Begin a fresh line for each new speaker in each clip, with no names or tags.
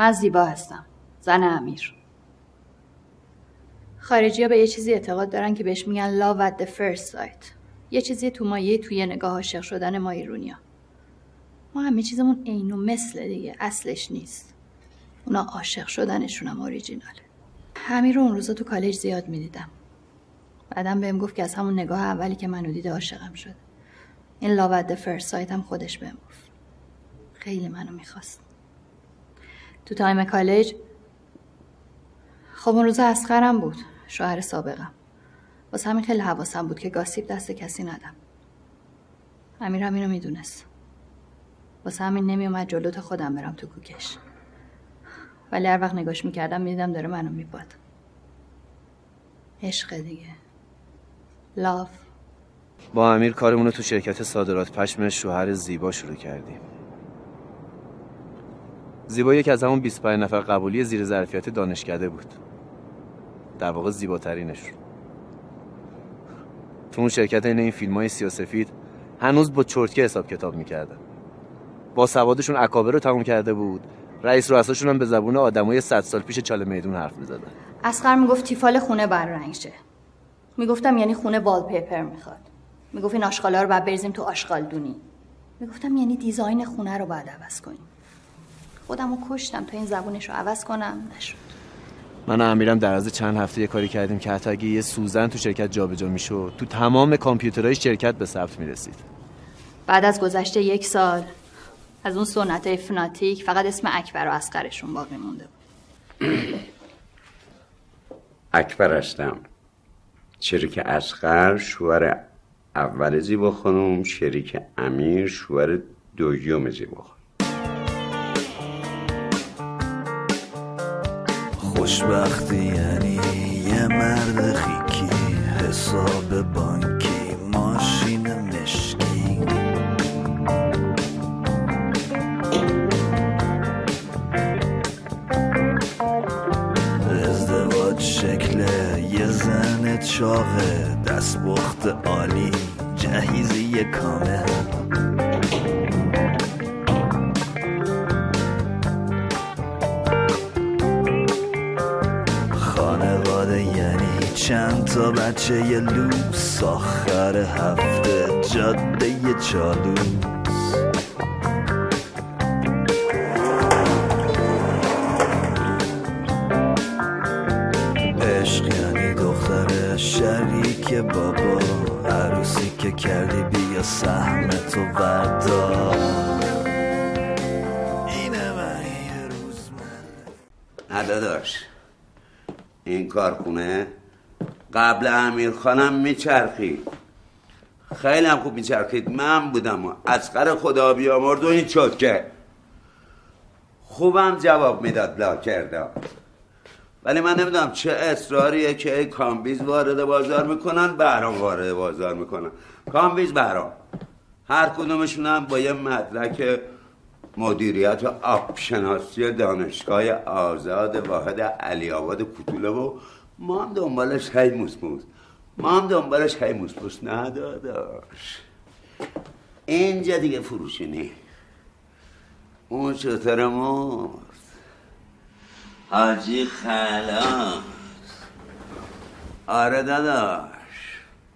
من زیبا هستم. زن امیر. خارجی ها به یه چیزی اعتقاد دارن که بهش میگن love at the first sight. یه چیزی تو مایه توی نگاه عاشق شدن ما ایرونیا. ما همه چیزمون عین و مثل دیگه اصلش نیست. اونا عاشق شدنشون هم اوریجیناله همین رو اون روزا تو کالج زیاد می‌دیدم. بعدم بهم گفت که از همون نگاه اولی که منو دیده عاشقم شده این لاو د فرست سایت هم خودش بهم گفت. خیلی منو می‌خواست. تو تایم کالج. خب اون روز اسخرم بود. شوهر سابقم. واسه همین خیلی حواسم بود که گاسیب دست کسی ندم. امیر هم اینو می‌دونست. واسه همین جلو تا خودم برم تو کوکش. ولی هر وقت نگاش می‌کردم می‌دیدم داره منو میباد. عشق دیگه. لاف
با امیر کارمون تو شرکت صادرات پشم شوهر زیبا شروع کردیم. زیبا یکی از همون 25 نفر قبولی زیر ظرفیت دانشکده بود. در واقع زیباترینشون تو اون شرکت این این فیلم های سیاسفید هنوز با چرتکه حساب کتاب می‌کردن با سوادشون اکابه رو تموم کرده بود. رئیس رؤساشون هم به زبون آدمای 100 سال پیش چاله میدون حرف می‌زدن.
اسقر می‌گفت تیفال خونه بر رنگ شه می‌گفتم یعنی خونه وال پیپر می‌خواد. می‌گفت این آشغالا رو بعد بریزیم تو آشغال دونی می‌گفتم یعنی دیزاین خونه رو بعد عوض کنیم. خودم رو کشتم تا این زبونش رو عوض کنم. نشد.
من و امیرم در از چند هفته یه کاری کردیم که حتی اگه یه سوزن تو شرکت جابجا می‌شد تو تمام کامپیوترهای شرکت به ثبت می‌رسید.
بعد از گذشته یک سال از اون سنت های فناتیک فقط اسم اکبر و اسقرشون باقی مونده بود.
اکبر هستم. شریک اسقر شوهر اول زیبا خانم شریک امیر شوهر دویوم زیبا خانم.
خوشبختی یعنی یه مرد خیکی. حساب بانکی ماشین مشکی. ازدواج شکل یه زن چاقه. دستبخت عالی جهیزی کامل. خانواده یعنی چند تا بچه یه لوس آخر هفته جاده یه چالوس. یعنی دختر شریک بابا عروسی که کردی بیا سهم تو بردار اینه من یه روز من.
این کارخونه قبل امیر خانم میچرخید خیلی هم خوب میچرخید. من بودم و اسقر خدا بیامرد و این چتکه خوبم جواب می‌داد لاکردار ولی من نمی‌دونم چه اصراریه که کامبیز وارد بازار می‌کنن بهرام وارد بازار می‌کنن. کامبیز بهرام. هر کدومشون هم با یه مدرک مدیریت و آبشناسی دانشگاه آزاد واحد علی آباد کوتوله و ما هم دنبالش هی موسموس ما هم دنبالش هی موسموس نه داداش اینجا دیگه فروشینی اون چطور مرد حاجی خلاص آره داداش.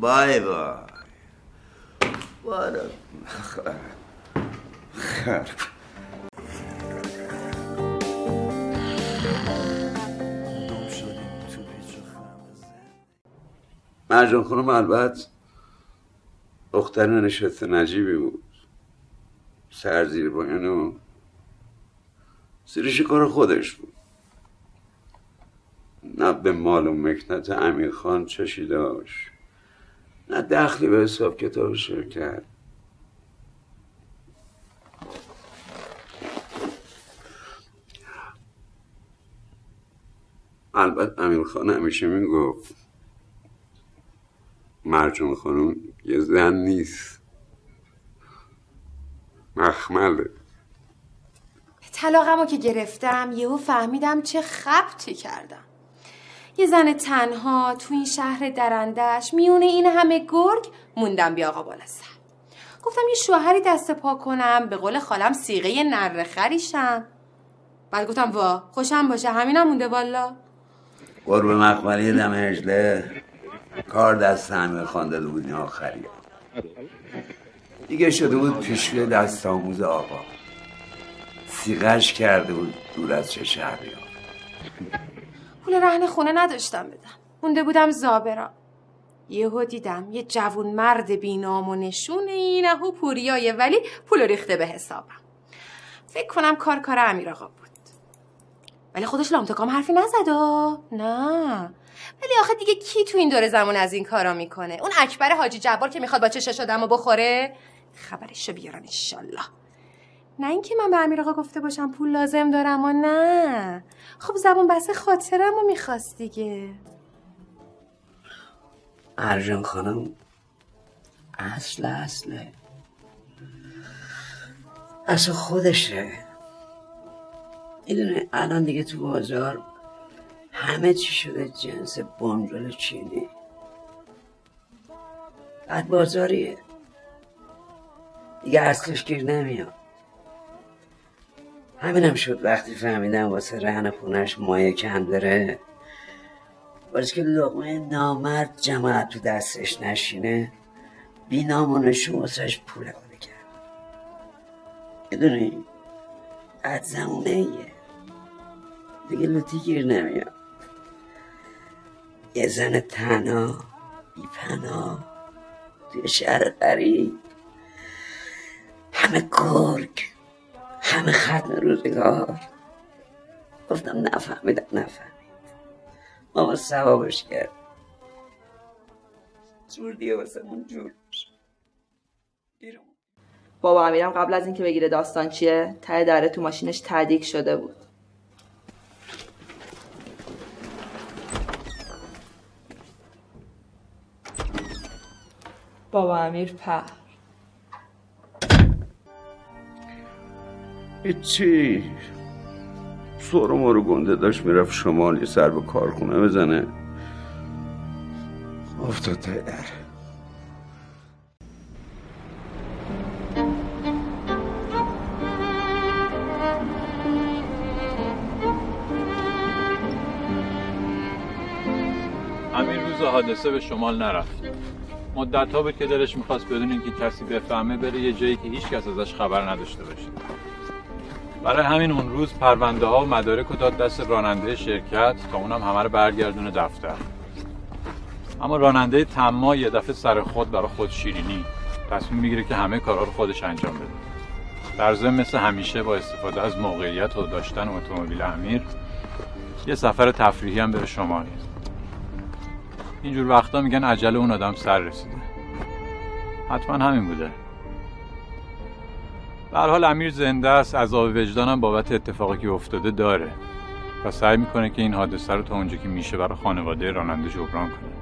بای بای. بارو. خرب.
گم
مرجان خانم البته دختر نشست نجیبی بود. سرزیر باین و زیرش کار خودش بود. نه به مال و مکنت امیر خان چشی داشت نه دخلی به حساب کتاب شرکت. البته امیر خان همیشه می‌گفت مرجان خانم یه زن نیست. مخمله.
طلاقمو که گرفتم یهو فهمیدم چه خبتی کردم. یه زن تنها تو این شهر درندش میونه این همه گرگ موندم بی آقا بالا سر. گفتم یه شوهری دست پا کنم به قول خالم سیغه نره خریشم. بعد گفتم وا خوشم باشه همینم مونده والا.
قرب مقبره دم هجله کار دست همه خانده بودین آخری. دیگه شده بود پیشوی دست آموز آقا. سیغش کرده بود دور از چه شهری
پول رهن خونه نداشتم بدم. مونده بودم زابرا. یهو دیدم یه جوون مرد بینام و نشون اینهو پوریایه ولی پول ریخته به حسابم. فکر کنم کار کار امیر آقا بود. ولی خودش لامتکام حرفی نزد نه. ولی آخه دیگه کی تو این دور زمان از این کارا می‌کنه؟ اون اکبر حاجی جبار که می‌خواد با چشش و بخوره؟ خبرشو بیارن انشالله. نه اینکه من به امیر آقا گفته باشم پول لازم دارم و نه. خب زبون بسه خاطرم رو می‌خواست دیگه.
ارجان خانم اصل اصله. اصل خودشه. می‌دونه الان دیگه تو بازار همه چی شده جنس بمجل چینی. بعد بازاریه. دیگه اصلش گیر نمیاد. همینم شد وقتی فهمیدم واسه رهن خونش مایه کم داره. باز که لقمه نامرد جماعت تو دستش نشینه بی نامونشون واسهش پول کنه کرد. می‌دونی؟ بعد زمونه ایه دیگه لوتی گیر نمیاد. یه زن تنها بی پناه توی شهر قریب همه گرگ همه ختم روزگار. گفتم نفهمیدم نفهمید. ماما سوابش کرد. جور دیگه واسه من جور
بابا امیرم قبل از اینکه بگیره داستان چیه؟ ته دره تو ماشینش تدیک شده بود. بابا امیر پر
هیچی. سر ما رو گنده داشت می‌رفت شمال یه سر به کارخونه بزنه. افتاد در.
امیر روز حادثه به شمال نرفت. مدت ها بود که دلش می‌خواست بدون اینکه کسی بفهمه بره یه جایی که هیچ کس ازش خبر نداشته باشه. برای همین اون روز پرونده ها و مدارک رو داد دست راننده شرکت تا اونم همه رو برگردونه دفتر. اما راننده تما یه دفعه سر خود برای خود شیرینی تصمیم می‌گیره که همه کارا رو خودش انجام بده. در ضمن مثل همیشه با استفاده از موقعیت و داشتن اتومبیل امیر یه سفر تفریحی هم بره شمال اینجور وقتا میگن عجل اون آدم سر رسیده. حتما همین بوده. به حال امیر زنده است عذاب وجدانم بابت اتفاقی که افتاده داره. و سعی می‌کنه که این حادثه رو تا اونجا که میشه برای خانواده راننده جبران کنه.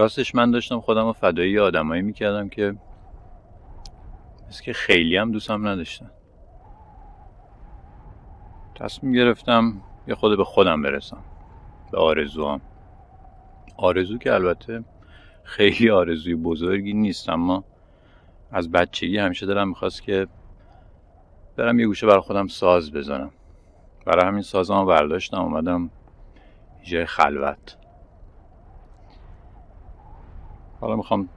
راستش من داشتم خودم رو فدایی آدمایی می‌کردم که مثل که خیلی هم دوستم نداشتن. تصمیم گرفتم یه خود به خودم برسم به آرزوام. آرزو که البته خیلی آرزوی بزرگی نیست اما از بچگی همیشه دلم می‌خواست که برم یه گوشه برای خودم ساز بزنم. برای همین سازم برداشتم اومدم جای خلوت. حالا می‌خوام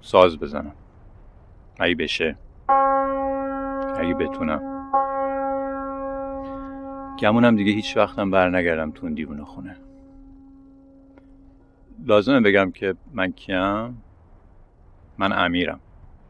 ساز بزنم. اگه بشه. اگه بتونم. گمونم دیگه هیچ وقتم بر نگردم تو اون دیوونه خونه. لازمه بگم که من کیم. من امیرم.